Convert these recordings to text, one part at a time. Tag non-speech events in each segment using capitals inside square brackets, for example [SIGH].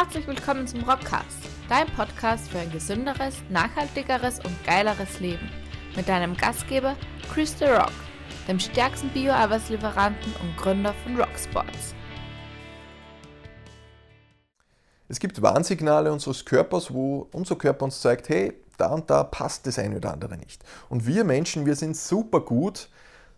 Herzlich willkommen zum Rockcast, dein Podcast für ein gesünderes, nachhaltigeres und geileres Leben. Mit deinem Gastgeber Chris The Rock, dem stärksten Bio-Arbeitslieferanten und Gründer von Rocksports. Es gibt Warnsignale unseres Körpers, wo unser Körper uns zeigt, hey, da und da passt das eine oder andere nicht. Und wir Menschen, wir sind super gut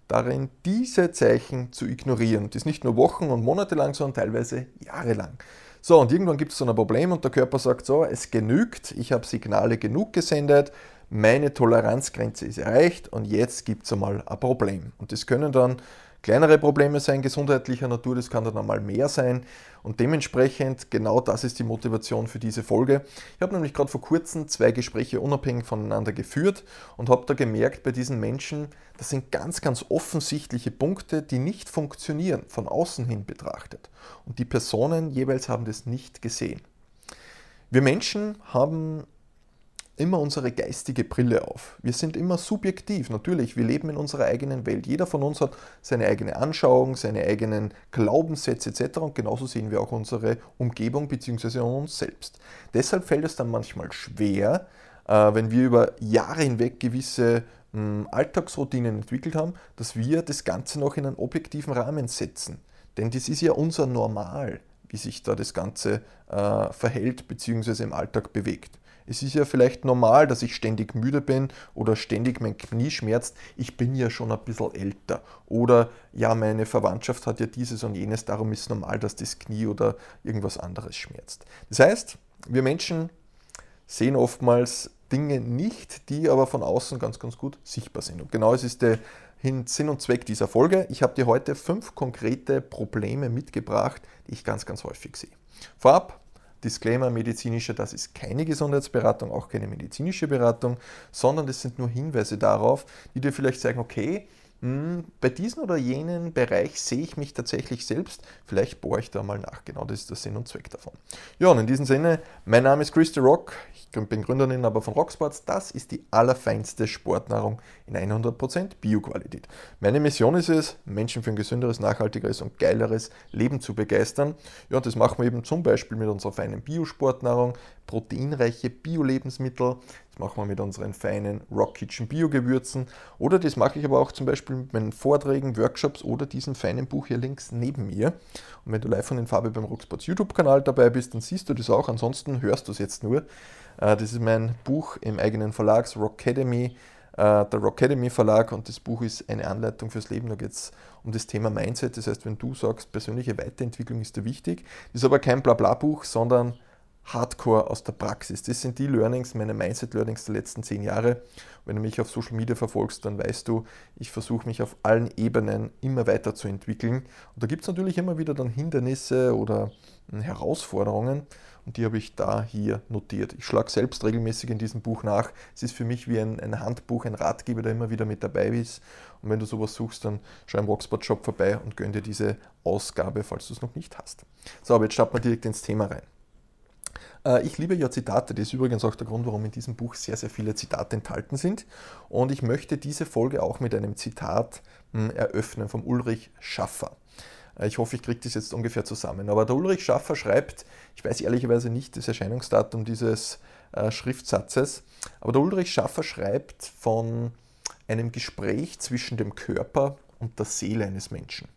darin, diese Zeichen zu ignorieren. Das nicht nur Wochen und Monate lang, sondern teilweise jahrelang. So, und irgendwann gibt es so ein Problem und der Körper sagt so, es genügt, ich habe Signale genug gesendet, meine Toleranzgrenze ist erreicht und jetzt gibt es einmal ein Problem. Und das können dann kleinere Probleme sein, gesundheitlicher Natur, das kann dann einmal mehr sein. Und dementsprechend, genau das ist die Motivation für diese Folge. Ich habe nämlich gerade vor kurzem zwei Gespräche unabhängig voneinander geführt und habe da gemerkt, bei diesen Menschen, das sind ganz, ganz offensichtliche Punkte, die nicht funktionieren, von außen hin betrachtet. Und die Personen jeweils haben das nicht gesehen. Wir Menschen haben immer unsere geistige Brille auf. Wir sind immer subjektiv, natürlich, wir leben in unserer eigenen Welt. Jeder von uns hat seine eigene Anschauung, seine eigenen Glaubenssätze etc. Und genauso sehen wir auch unsere Umgebung bzw. uns selbst. Deshalb fällt es dann manchmal schwer, äh, wenn wir über Jahre hinweg gewisse hm, Alltagsroutinen entwickelt haben, dass wir das Ganze noch in einen objektiven Rahmen setzen. Denn das ist ja unser Normal, wie sich da das Ganze äh, verhält bzw. im Alltag bewegt. Es ist ja vielleicht normal, dass ich ständig müde bin oder ständig mein Knie schmerzt. Ich bin ja schon ein bisschen älter. Oder ja, meine Verwandtschaft hat ja dieses und jenes, darum ist es normal, dass das Knie oder irgendwas anderes schmerzt. Das heißt, wir Menschen sehen oftmals Dinge nicht, die aber von außen ganz, ganz gut sichtbar sind. Und genau das ist der Sinn und Zweck dieser Folge. Ich habe dir heute fünf konkrete Probleme mitgebracht, die ich ganz, ganz häufig sehe. Vorab Disclaimer, medizinische, das ist keine Gesundheitsberatung, auch keine medizinische Beratung, sondern das sind nur Hinweise darauf, die dir vielleicht sagen, okay, hm, bei diesem oder jenen Bereich sehe ich mich tatsächlich selbst. Vielleicht bohre ich da mal nach. Genau das ist der Sinn und Zweck davon. Ja, und in diesem Sinne, mein Name ist Chris the Rock. Ich bin Gründerin aber von Rocksports. Das ist die allerfeinste Sportnahrung in 100% Bioqualität. Meine Mission ist es, Menschen für ein gesünderes, nachhaltigeres und geileres Leben zu begeistern. Ja, und das machen wir eben zum Beispiel mit unserer feinen Biosportnahrung, proteinreiche Bio-Lebensmittel. Machen wir mit unseren feinen Rock Kitchen Bio-Gewürzen. Oder das mache ich aber auch zum Beispiel mit meinen Vorträgen, Workshops oder diesem feinen Buch hier links neben mir. Und wenn du live von den Farbe beim Rocksports YouTube-Kanal dabei bist, dann siehst du das auch. Ansonsten hörst du es jetzt nur. Äh, das ist mein Buch im eigenen Verlag, Rockademy, äh, der Rockademy Verlag und das Buch ist eine Anleitung fürs Leben. Da geht es um das Thema Mindset. Das heißt, wenn du sagst, persönliche Weiterentwicklung ist dir wichtig, ist aber kein Blabla-Buch, sondern Hardcore aus der Praxis. Das sind die Learnings, meine Mindset-Learnings der letzten zehn Jahre. Wenn du mich auf Social Media verfolgst, dann weißt du, ich versuche mich auf allen Ebenen immer weiterzuentwickeln. Und da gibt es natürlich immer wieder dann Hindernisse oder hm, Herausforderungen und die habe ich da hier notiert. Ich schlage selbst regelmäßig in diesem Buch nach. Es ist für mich wie ein, ein Handbuch, ein Ratgeber, der immer wieder mit dabei ist. Und wenn du sowas suchst, dann schau im Rocksport Shop vorbei und gönn dir diese Ausgabe, falls du es noch nicht hast. So, aber jetzt starten wir direkt ins Thema rein. Äh, ich liebe ja Zitate, das ist übrigens auch der Grund, warum in diesem Buch sehr, sehr viele Zitate enthalten sind. Und ich möchte diese Folge auch mit einem Zitat hm, eröffnen vom Ulrich Schaffer. Äh, ich hoffe, ich kriege das jetzt ungefähr zusammen. Aber der Ulrich Schaffer schreibt, ich weiß ehrlicherweise nicht das Erscheinungsdatum dieses äh, Schriftsatzes, aber der Ulrich Schaffer schreibt von einem Gespräch zwischen dem Körper und der Seele eines Menschen.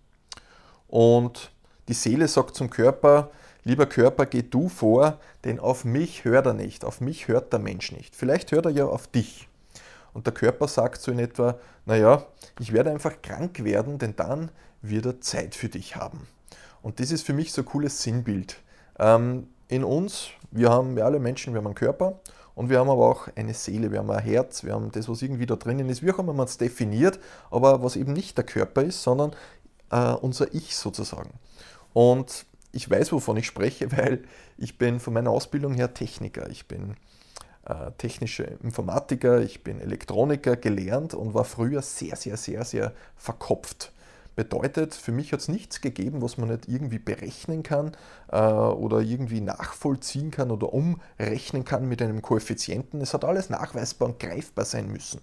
Und die Seele sagt zum Körper, lieber Körper, geh du vor, denn auf mich hört er nicht, auf mich hört der Mensch nicht. Vielleicht hört er ja auf dich. Und der Körper sagt so in etwa, naja, ich werde einfach krank werden, denn dann wird er Zeit für dich haben. Und das ist für mich so ein cooles Sinnbild. Ähm, in uns, wir haben, wir alle Menschen, wir haben einen Körper und wir haben aber auch eine Seele, wir haben ein Herz, wir haben das, was irgendwie da drinnen ist, wie auch immer man es definiert, aber was eben nicht der Körper ist, sondern äh, unser Ich sozusagen. Und ich weiß, wovon ich spreche, [LAUGHS] weil ich bin von meiner Ausbildung her Techniker. Ich bin äh, technischer Informatiker, ich bin Elektroniker gelernt und war früher sehr, sehr, sehr, sehr verkopft. Bedeutet, für mich hat es nichts gegeben, was man nicht irgendwie berechnen kann äh, oder irgendwie nachvollziehen kann oder umrechnen kann mit einem Koeffizienten. Es hat alles nachweisbar und greifbar sein müssen.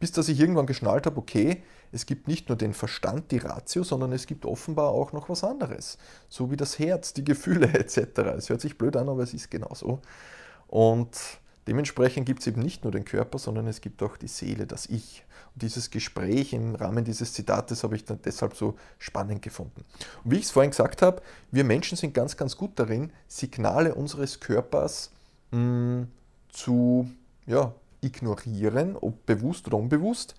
Bis dass ich irgendwann geschnallt habe, okay, es gibt nicht nur den Verstand, die Ratio, sondern es gibt offenbar auch noch was anderes. So wie das Herz, die Gefühle [LAUGHS] etc. Es hört sich blöd an, aber es ist genauso. Und dementsprechend gibt es eben nicht nur den Körper, sondern es gibt auch die Seele, das Ich. Und dieses Gespräch im Rahmen dieses Zitates habe ich dann deshalb so spannend gefunden. Und wie ich es vorhin gesagt habe, wir Menschen sind ganz, ganz gut darin, Signale unseres Körpers mh, hm, zu ja, ignorieren, ob bewusst oder unbewusst,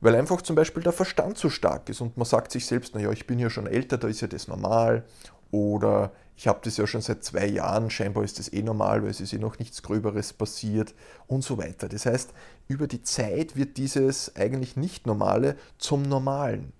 weil einfach zum Beispiel der Verstand zu stark ist und man sagt sich selbst, naja, ich bin ja schon älter, da ist ja das normal oder ich habe das ja schon seit zwei Jahren, scheinbar ist das eh normal, weil es ist eh noch nichts Gröberes passiert und so weiter. Das heißt, über die Zeit wird dieses eigentlich nicht Normale zum Normalen.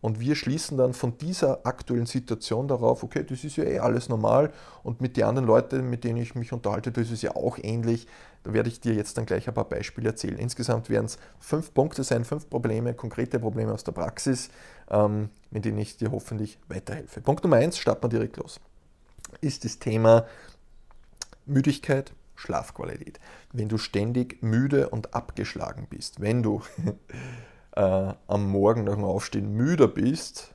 Und wir schließen dann von dieser aktuellen Situation darauf, okay, das ist ja eh alles normal und mit den anderen Leuten, mit denen ich mich unterhalte, das ist ja auch ähnlich. Da werde ich dir jetzt dann gleich ein paar Beispiele erzählen. Insgesamt werden es fünf Punkte sein, fünf Probleme, konkrete Probleme aus der Praxis, ähm, mit denen ich dir hoffentlich weiterhelfe. Punkt Nummer eins, starten wir direkt los, ist das Thema Müdigkeit, Schlafqualität. Wenn du ständig müde und abgeschlagen bist, wenn du [LAUGHS] äh, am Morgen nach dem Aufstehen müder bist,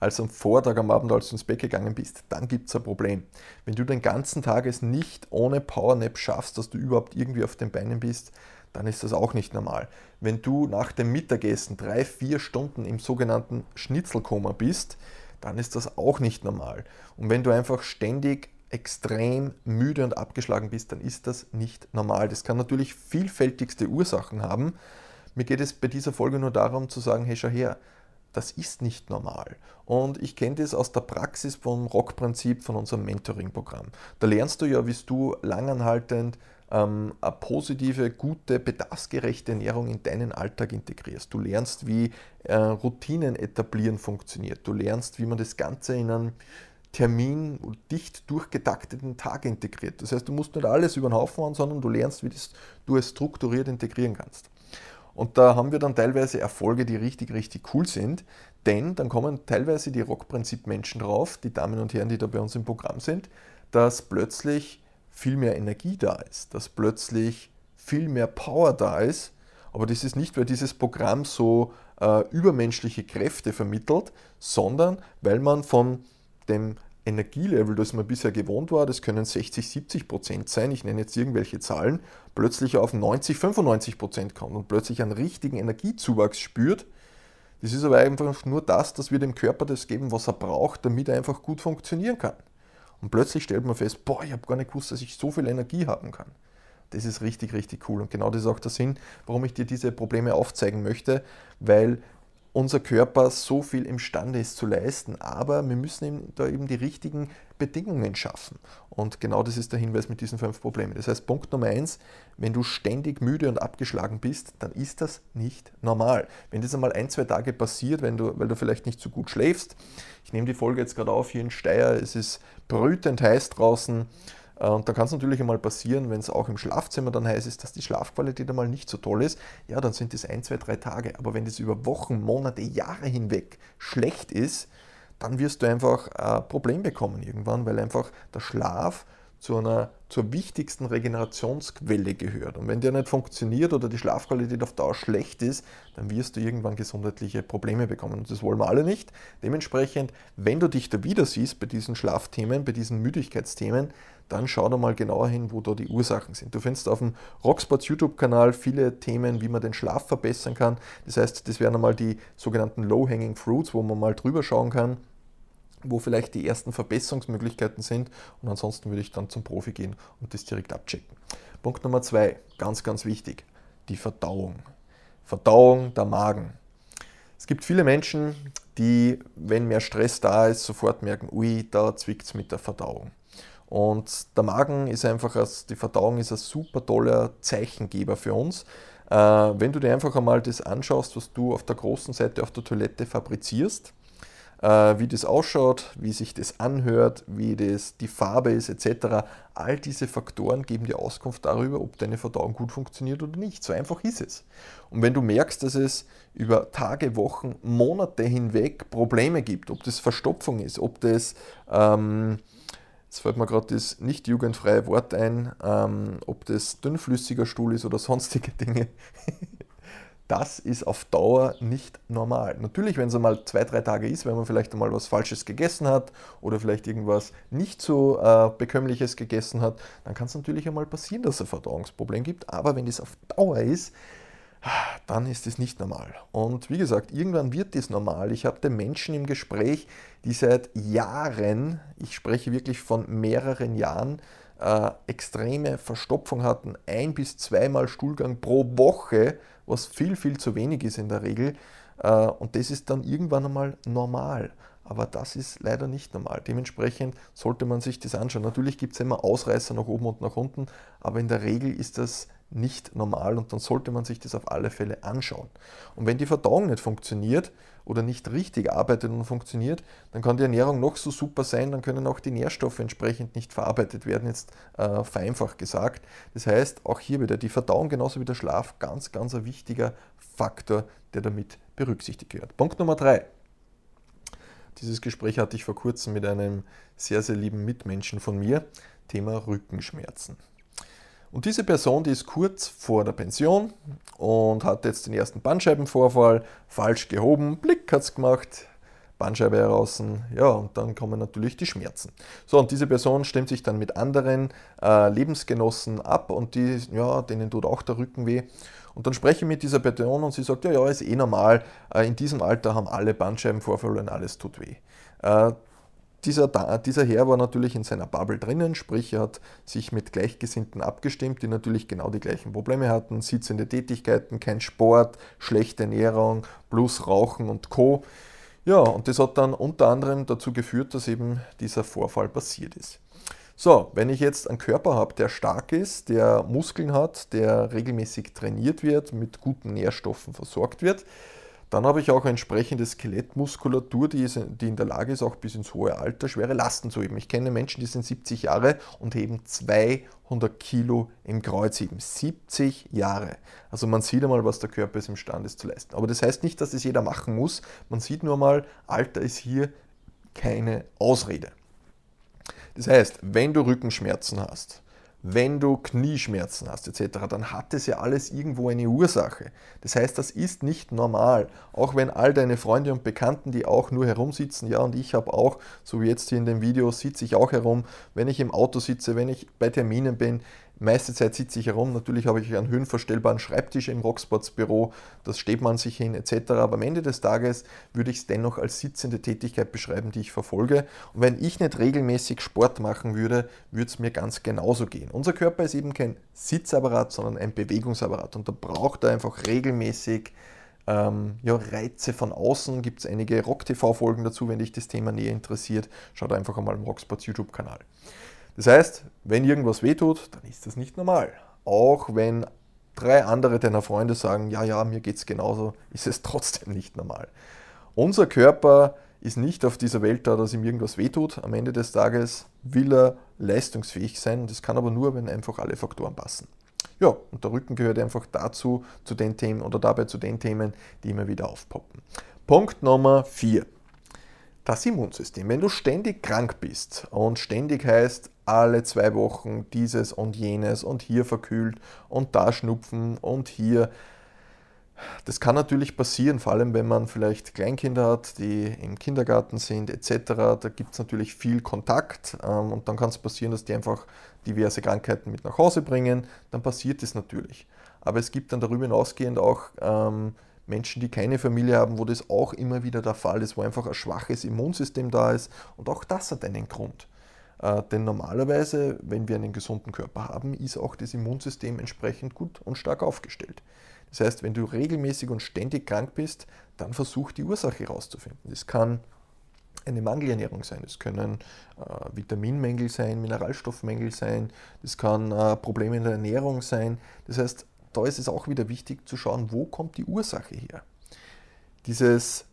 als am Vortag am Abend, als du ins Bett gegangen bist, dann gibt es ein Problem. Wenn du den ganzen Tag es nicht ohne Powernap schaffst, dass du überhaupt irgendwie auf den Beinen bist, dann ist das auch nicht normal. Wenn du nach dem Mittagessen drei, vier Stunden im sogenannten Schnitzelkoma bist, dann ist das auch nicht normal. Und wenn du einfach ständig extrem müde und abgeschlagen bist, dann ist das nicht normal. Das kann natürlich vielfältigste Ursachen haben. Mir geht es bei dieser Folge nur darum zu sagen, hey, schau her, das ist nicht normal. Und ich kenne das aus der Praxis vom Rockprinzip von unserem Mentoring-Programm. Da lernst du ja, wie du langanhaltend ähm, eine positive, gute, bedarfsgerechte Ernährung in deinen Alltag integrierst. Du lernst, wie äh, Routinen etablieren funktioniert. Du lernst, wie man das Ganze in einen Termin dicht durchgetakteten Tag integriert. Das heißt, du musst nicht alles über den Haufen hauen, sondern du lernst, wie das, du es strukturiert integrieren kannst. Und da haben wir dann teilweise Erfolge, die richtig, richtig cool sind, denn dann kommen teilweise die Rockprinzip-Menschen drauf, die Damen und Herren, die da bei uns im Programm sind, dass plötzlich viel mehr Energie da ist, dass plötzlich viel mehr Power da ist. Aber das ist nicht, weil dieses Programm so äh, übermenschliche Kräfte vermittelt, sondern weil man von dem Energielevel, das man bisher gewohnt war, das können 60, 70 Prozent sein, ich nenne jetzt irgendwelche Zahlen, plötzlich auf 90, 95 Prozent kommt und plötzlich einen richtigen Energiezuwachs spürt. Das ist aber einfach nur das, dass wir dem Körper das geben, was er braucht, damit er einfach gut funktionieren kann. Und plötzlich stellt man fest, boah, ich habe gar nicht gewusst, dass ich so viel Energie haben kann. Das ist richtig, richtig cool. Und genau das ist auch der Sinn, warum ich dir diese Probleme aufzeigen möchte, weil unser Körper so viel imstande ist zu leisten, aber wir müssen eben da eben die richtigen Bedingungen schaffen. Und genau das ist der Hinweis mit diesen fünf Problemen. Das heißt, Punkt Nummer eins, wenn du ständig müde und abgeschlagen bist, dann ist das nicht normal. Wenn das einmal ein, zwei Tage passiert, wenn du, weil du vielleicht nicht so gut schläfst, ich nehme die Folge jetzt gerade auf hier in Steyr, es ist brütend heiß draußen, und da kann es natürlich einmal passieren, wenn es auch im Schlafzimmer dann heiß ist, dass die Schlafqualität einmal nicht so toll ist. Ja, dann sind das ein, zwei, drei Tage. Aber wenn das über Wochen, Monate, Jahre hinweg schlecht ist, dann wirst du einfach ein Problem bekommen irgendwann, weil einfach der Schlaf zu einer, zur wichtigsten Regenerationsquelle gehört. Und wenn der nicht funktioniert oder die Schlafqualität auf Dauer schlecht ist, dann wirst du irgendwann gesundheitliche Probleme bekommen. Und das wollen wir alle nicht. Dementsprechend, wenn du dich da wieder siehst bei diesen Schlafthemen, bei diesen Müdigkeitsthemen, dann schau da mal genauer hin, wo da die Ursachen sind. Du findest auf dem Rocksports YouTube-Kanal viele Themen, wie man den Schlaf verbessern kann. Das heißt, das wären einmal die sogenannten Low-Hanging Fruits, wo man mal drüber schauen kann wo vielleicht die ersten Verbesserungsmöglichkeiten sind. Und ansonsten würde ich dann zum Profi gehen und das direkt abchecken. Punkt Nummer zwei, ganz, ganz wichtig, die Verdauung. Verdauung der Magen. Es gibt viele Menschen, die, wenn mehr Stress da ist, sofort merken, ui, da zwickt es mit der Verdauung. Und der Magen ist einfach, als, die Verdauung ist ein super toller Zeichengeber für uns. Äh, wenn du dir einfach einmal das anschaust, was du auf der großen Seite auf der Toilette fabrizierst, äh, wie das ausschaut, wie sich das anhört, wie das die Farbe ist etc. All diese Faktoren geben dir Auskunft darüber, ob deine Verdauung gut funktioniert oder nicht. So einfach ist es. Und wenn du merkst, dass es über Tage, Wochen, Monate hinweg Probleme gibt, ob das Verstopfung ist, ob das ähm, Jetzt fällt mir gerade das nicht jugendfreie Wort ein, ähm, ob das dünnflüssiger Stuhl ist oder [LAUGHS] sonstige Dinge. das ist auf Dauer nicht normal. Natürlich, wenn es einmal zwei, drei Tage ist, wenn man vielleicht einmal was Falsches gegessen hat oder vielleicht irgendwas nicht so äh, bekömmliches gegessen hat, dann kann es natürlich einmal passieren, dass es ein Verdauungsproblem gibt. Aber wenn das auf Dauer ist, dann ist es nicht normal. Und wie gesagt, irgendwann wird es normal. Ich habe Menschen im Gespräch, die seit Jahren, ich spreche wirklich von mehreren Jahren, äh, extreme Verstopfung hatten, ein bis zweimal Stuhlgang pro Woche, was viel, viel zu wenig ist in der Regel. Äh, und das ist dann irgendwann einmal normal. Aber das ist leider nicht normal. Dementsprechend sollte man sich das anschauen. Natürlich gibt es immer Ausreißer nach oben und nach unten, aber in der Regel ist das nicht normal und dann sollte man sich das auf alle Fälle anschauen. Und wenn die Verdauung nicht funktioniert oder nicht richtig arbeitet und funktioniert, dann kann die Ernährung noch so super sein, dann können auch die Nährstoffe entsprechend nicht verarbeitet werden, jetzt äh, vereinfacht gesagt. Das heißt, auch hier wieder die Verdauung genauso wie der Schlaf ganz, ganz ein wichtiger Faktor, der damit berücksichtigt wird. Punkt Nummer drei. Dieses Gespräch hatte ich vor kurzem mit einem sehr, sehr lieben Mitmenschen von mir. Thema Rückenschmerzen. Und diese Person, die ist kurz vor der Pension und hat jetzt den ersten Bandscheibenvorfall falsch gehoben, Blick hat es gemacht, Bandscheibe heraus, ja, und dann kommen natürlich die Schmerzen. So, und diese Person stimmt sich dann mit anderen äh, Lebensgenossen ab und die, ja, denen tut auch der Rücken weh. Und dann spreche ich mit dieser Person und sie sagt, ja, ja, ist eh normal, äh, in diesem Alter haben alle Bandscheibenvorfälle und alles tut weh. Äh, dieser, dieser Herr war natürlich in seiner Bubble drinnen, sprich er hat sich mit Gleichgesinnten abgestimmt, die natürlich genau die gleichen Probleme hatten, sitzende Tätigkeiten, kein Sport, schlechte Ernährung, plus Rauchen und Co. Ja, und das hat dann unter anderem dazu geführt, dass eben dieser Vorfall passiert ist. So, wenn ich jetzt einen Körper habe, der stark ist, der Muskeln hat, der regelmäßig trainiert wird, mit guten Nährstoffen versorgt wird, dann habe ich auch entsprechende Skelettmuskulatur, die, ist, die in der Lage ist, auch bis ins hohe Alter schwere Lasten zu heben. Ich kenne Menschen, die sind 70 Jahre und heben 200 Kilo im Kreuzheben. 70 Jahre. Also man sieht einmal, was der Körper ist imstande ist zu leisten. Aber das heißt nicht, dass es jeder machen muss. Man sieht nur mal, Alter ist hier keine Ausrede. Das heißt, wenn du Rückenschmerzen hast, wenn du Knieschmerzen hast etc., dann hat es ja alles irgendwo eine Ursache. Das heißt, das ist nicht normal. Auch wenn all deine Freunde und Bekannten, die auch nur herumsitzen, ja, und ich habe auch, so wie jetzt hier in dem Video, sitze ich auch herum, wenn ich im Auto sitze, wenn ich bei Terminen bin, Meiste Zeit sitze ich herum. Natürlich habe ich einen höhenverstellbaren Schreibtisch im Rocksports Büro, das steht man sich hin etc. Aber am Ende des Tages würde ich es dennoch als sitzende Tätigkeit beschreiben, die ich verfolge. Und wenn ich nicht regelmäßig Sport machen würde, würde es mir ganz genauso gehen. Unser Körper ist eben kein Sitzapparat, sondern ein Bewegungsapparat und da braucht er einfach regelmäßig ähm, ja, Reize von außen. Gibt es einige Rock-TV-Folgen dazu, wenn dich das Thema näher interessiert. Schaut einfach einmal im Rocksports YouTube-Kanal. Das heißt, wenn irgendwas wehtut, dann ist das nicht normal. Auch wenn drei andere deiner Freunde sagen, ja, ja, mir geht es genauso, ist es [LAUGHS] trotzdem nicht normal. Unser Körper ist nicht auf dieser Welt da, dass ihm irgendwas wehtut. Am Ende des Tages will er leistungsfähig sein. Das kann aber nur, wenn einfach alle Faktoren passen. Ja, und der Rücken gehört einfach dazu, zu den Themen oder dabei zu den Themen, die immer wieder aufpoppen. Punkt Nummer 4 das Immunsystem. Wenn du ständig krank bist und ständig heißt, alle zwei Wochen dieses und jenes und hier verkühlt und da schnupfen und hier, das kann natürlich passieren, vor allem wenn man vielleicht Kleinkinder hat, die im Kindergarten sind etc. Da gibt es natürlich viel Kontakt ähm, und dann kann es passieren, dass die einfach diverse Krankheiten mit nach Hause bringen. Dann passiert es natürlich. Aber es gibt dann darüber hinausgehend auch ähm, Menschen, die keine Familie haben, wo das auch immer wieder der Fall ist, wo einfach ein schwaches Immunsystem da ist. Und auch das hat einen Grund. Äh, denn normalerweise, wenn wir einen gesunden Körper haben, ist auch das Immunsystem entsprechend gut und stark aufgestellt. Das heißt, wenn du regelmäßig und ständig krank bist, dann versuch die Ursache herauszufinden. Das kann eine Mangelernährung sein, das können äh, Vitaminmängel sein, Mineralstoffmängel sein, das kann äh, Probleme in der Ernährung sein. Das heißt, da ist es auch wieder wichtig zu schauen, wo kommt die Ursache her. Dieses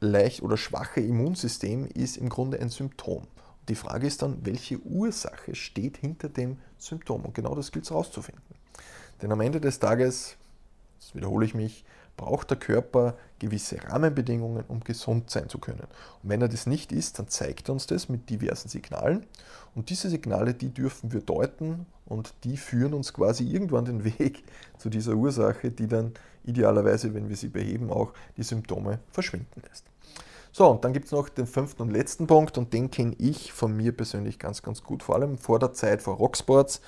leicht oder schwache Immunsystem ist im Grunde ein Symptom. Die Frage ist dann, welche Ursache steht hinter dem Symptom? Und genau das gilt es herauszufinden. Denn am Ende des Tages, das wiederhole ich mich, braucht der Körper gewisse Rahmenbedingungen, um gesund sein zu können. Und wenn er das nicht ist, dann zeigt er uns das mit diversen Signalen. Und diese Signale, die dürfen wir deuten und die führen uns quasi irgendwann den Weg [LAUGHS] zu dieser Ursache, die dann idealerweise, wenn wir sie beheben, auch die Symptome verschwinden lässt. So, und dann gibt es noch den fünften und letzten Punkt und den kenne ich von mir persönlich ganz, ganz gut, vor allem vor der Zeit vor Rocksports.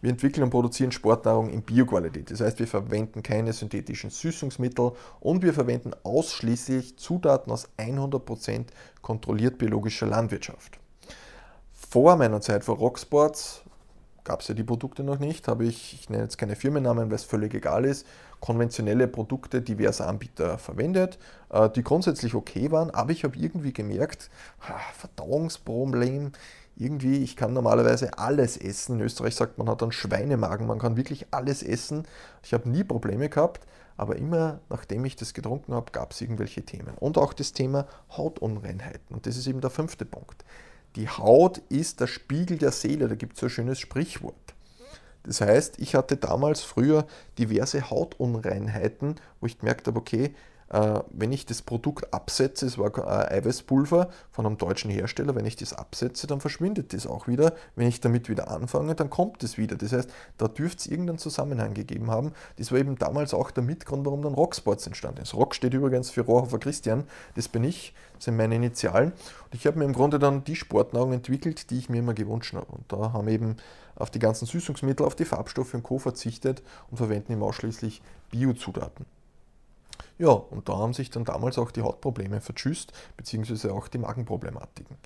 Wir entwickeln und produzieren Sportnahrung in Bioqualität. Das heißt, wir verwenden keine synthetischen Süßungsmittel und wir verwenden ausschließlich Zutaten aus 100% kontrolliert biologischer Landwirtschaft. Vor meiner Zeit vor Rocksports gab es ja die Produkte noch nicht, habe ich, ich nenne jetzt keine Firmennamen, weil es völlig egal ist, konventionelle Produkte diverser Anbieter verwendet, äh, die grundsätzlich okay waren, aber ich habe irgendwie gemerkt, Verdauungsproblem, irgendwie, ich kann normalerweise alles essen. In Österreich sagt man hat einen Schweinemagen, man kann wirklich alles essen. Ich habe nie Probleme gehabt, aber immer nachdem ich das getrunken habe, gab es irgendwelche Themen. Und auch das Thema Hautunreinheiten. Und das ist eben der fünfte Punkt. Die Haut ist der Spiegel der Seele, da gibt es so ein schönes Sprichwort. Das heißt, ich hatte damals früher diverse Hautunreinheiten, wo ich gemerkt habe, okay, wenn ich das Produkt absetze, es war äh, Eiweißpulver von einem deutschen Hersteller, wenn ich das absetze, dann verschwindet das auch wieder. Wenn ich damit wieder anfange, dann kommt es wieder. Das heißt, da dürfte es irgendeinen Zusammenhang gegeben haben. Das war eben damals auch der Mitgrund, warum dann Rocksports entstanden ist. Rock steht übrigens für Rohrhofer Christian, das bin ich, das sind meine Initialen. Und ich habe mir im Grunde dann die Sportnahrung entwickelt, die ich mir immer gewünscht habe. Und da haben eben auf die ganzen Süßungsmittel, auf die Farbstoffe und Co. verzichtet und verwenden eben ausschließlich Biozutaten. Ja, und da haben sich dann damals auch die Hautprobleme vertschüsst, beziehungsweise auch die Magenproblematiken.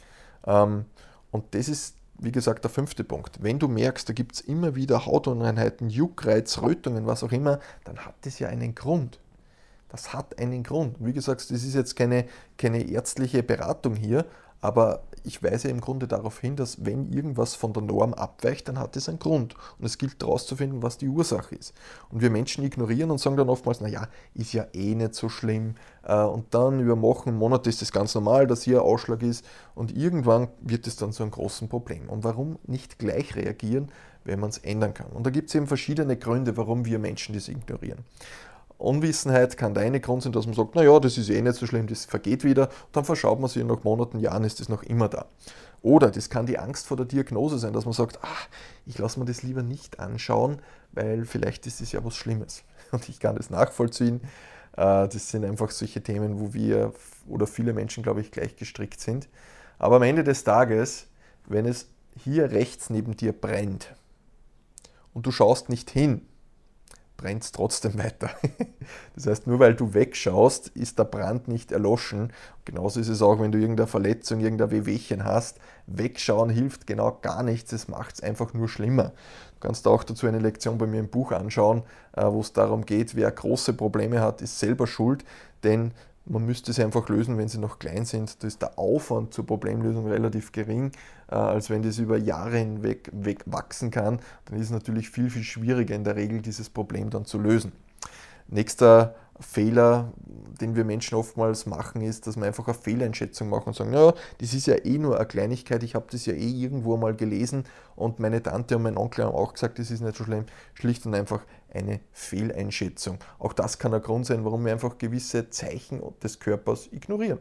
Ähm, und das ist, wie gesagt, der fünfte Punkt. Wenn du merkst, da gibt es immer wieder Hautunreinheiten, Juckreiz, Rötungen, was auch immer, dann hat das ja einen Grund. Das hat einen Grund. Wie gesagt, das ist jetzt keine, keine ärztliche Beratung hier, aber ich weise im Grunde darauf hin, dass wenn irgendwas von der Norm abweicht, dann hat es einen Grund. Und es gilt herauszufinden, was die Ursache ist. Und wir Menschen ignorieren und sagen dann oftmals, naja, ist ja eh nicht so schlimm. Äh, und dann über Wochen, Monate ist es ganz normal, dass hier ein Ausschlag ist. Und irgendwann wird es dann zu einem großen Problem. Und warum nicht gleich reagieren, wenn man es ändern kann? Und da gibt es eben verschiedene Gründe, warum wir Menschen das ignorieren. Unwissenheit kann der eine Grund sein, dass man sagt, naja, das ist eh nicht so schlimm, das vergeht wieder. Dann verschaut man sich nach Monaten, Jahren ist das noch immer da. Oder das kann die Angst vor der Diagnose sein, dass man sagt, ach, ich lasse mir das lieber nicht anschauen, weil vielleicht ist es ja was Schlimmes. [LAUGHS] Und ich kann das nachvollziehen. Äh, das sind einfach solche Themen, wo wir oder viele Menschen, glaube ich, gleich gestrickt sind. Aber am Ende des Tages, wenn es hier rechts neben dir brennt und du schaust nicht hin, brennt es trotzdem weiter. [LAUGHS] Das heißt, nur weil du wegschaust, ist der Brand nicht erloschen. Genauso ist es auch, wenn du irgendeine Verletzung, irgendein Wehwehchen hast. Wegschauen hilft genau gar nichts, es macht es einfach nur schlimmer. Du kannst auch dazu eine Lektion bei mir im Buch anschauen, äh, wo es darum geht, wer große Probleme hat, ist selber schuld, denn man müsste sie einfach lösen, wenn sie noch klein sind. Da ist der Aufwand zur Problemlösung relativ gering, äh, als wenn das über Jahre hinweg wachsen kann. Dann ist es natürlich viel, viel schwieriger in der Regel, dieses Problem dann zu lösen. Nächster Fehler, den wir Menschen oftmals machen, ist, dass wir einfach eine Fehleinschätzung machen und sagen, ja, das ist ja eh nur eine Kleinigkeit, ich habe das ja eh irgendwo mal gelesen und meine Tante und mein Onkel haben auch gesagt, das ist nicht so schlimm, schlicht und einfach eine Fehleinschätzung. Auch das kann ein Grund sein, warum wir einfach gewisse Zeichen des Körpers ignorieren.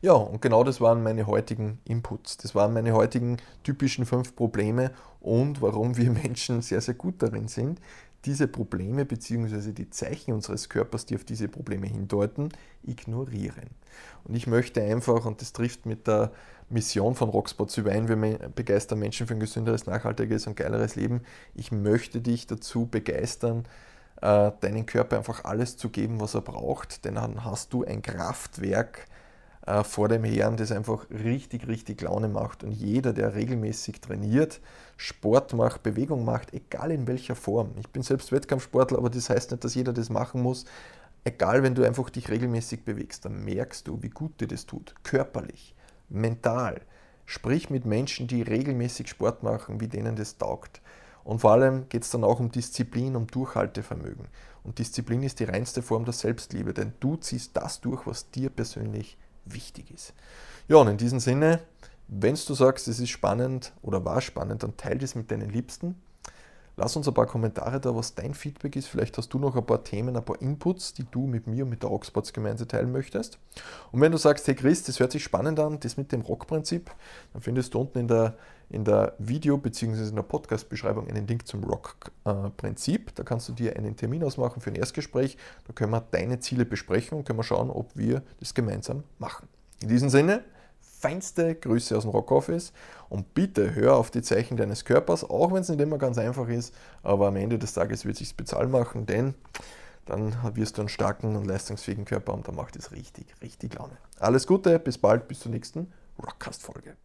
Ja, und genau das waren meine heutigen Inputs. Das waren meine heutigen typischen fünf Probleme und warum wir Menschen sehr, sehr gut darin sind, diese Probleme bzw. die Zeichen unseres Körpers, die auf diese Probleme hindeuten, ignorieren. Und ich möchte einfach, und das trifft mit der Mission von Rockspots überein, wir begeistern Menschen für ein gesünderes, nachhaltiges und geileres Leben. Ich möchte dich dazu begeistern, äh, deinen Körper einfach alles zu geben, was er braucht, denn dann hast du ein Kraftwerk, äh, vor dem Herrn, das einfach richtig, richtig Laune macht. Und jeder, der regelmäßig trainiert, Sport macht, Bewegung macht, egal in welcher Form. Ich bin selbst Wettkampfsportler, aber das heißt nicht, dass jeder das machen muss. Egal, wenn du einfach dich regelmäßig bewegst, dann merkst du, wie gut dir das tut. Körperlich, mental. Sprich mit Menschen, die regelmäßig Sport machen, wie denen das taugt. Und vor allem geht es dann auch um Disziplin, um Durchhaltevermögen. Und Disziplin ist die reinste Form der Selbstliebe, denn du ziehst das durch, was dir persönlich wichtig ist. Ja, und in diesem Sinne, wenn du sagst, es ist spannend oder war spannend, dann teile das mit deinen Liebsten. Lass uns ein paar Kommentare da, was dein Feedback ist. Vielleicht hast du noch ein paar Themen, ein paar Inputs, die du mit mir und mit der Rocksports Gemeinde teilen möchtest. Und wenn du sagst, hey Chris, das hört sich spannend an, das mit dem Rockprinzip, dann findest du unten in der, in der Video- bzw. in der Podcast-Beschreibung einen Link zum Rock-Prinzip. Da kannst du dir einen Termin ausmachen für ein Erstgespräch. Da können wir deine Ziele besprechen und können wir schauen, ob wir das gemeinsam machen. In diesem Sinne, feinste Grüße aus dem Rockoffice und bitte hör auf die Zeichen deines Körpers, auch wenn es nicht immer ganz einfach ist, aber am Ende des Tages wird es sich bezahlen machen, denn dann wirst du einen starken und leistungsfähigen Körper und dann macht es richtig, richtig Laune. Alles Gute, bis bald, bis zur nächsten Rockcast-Folge.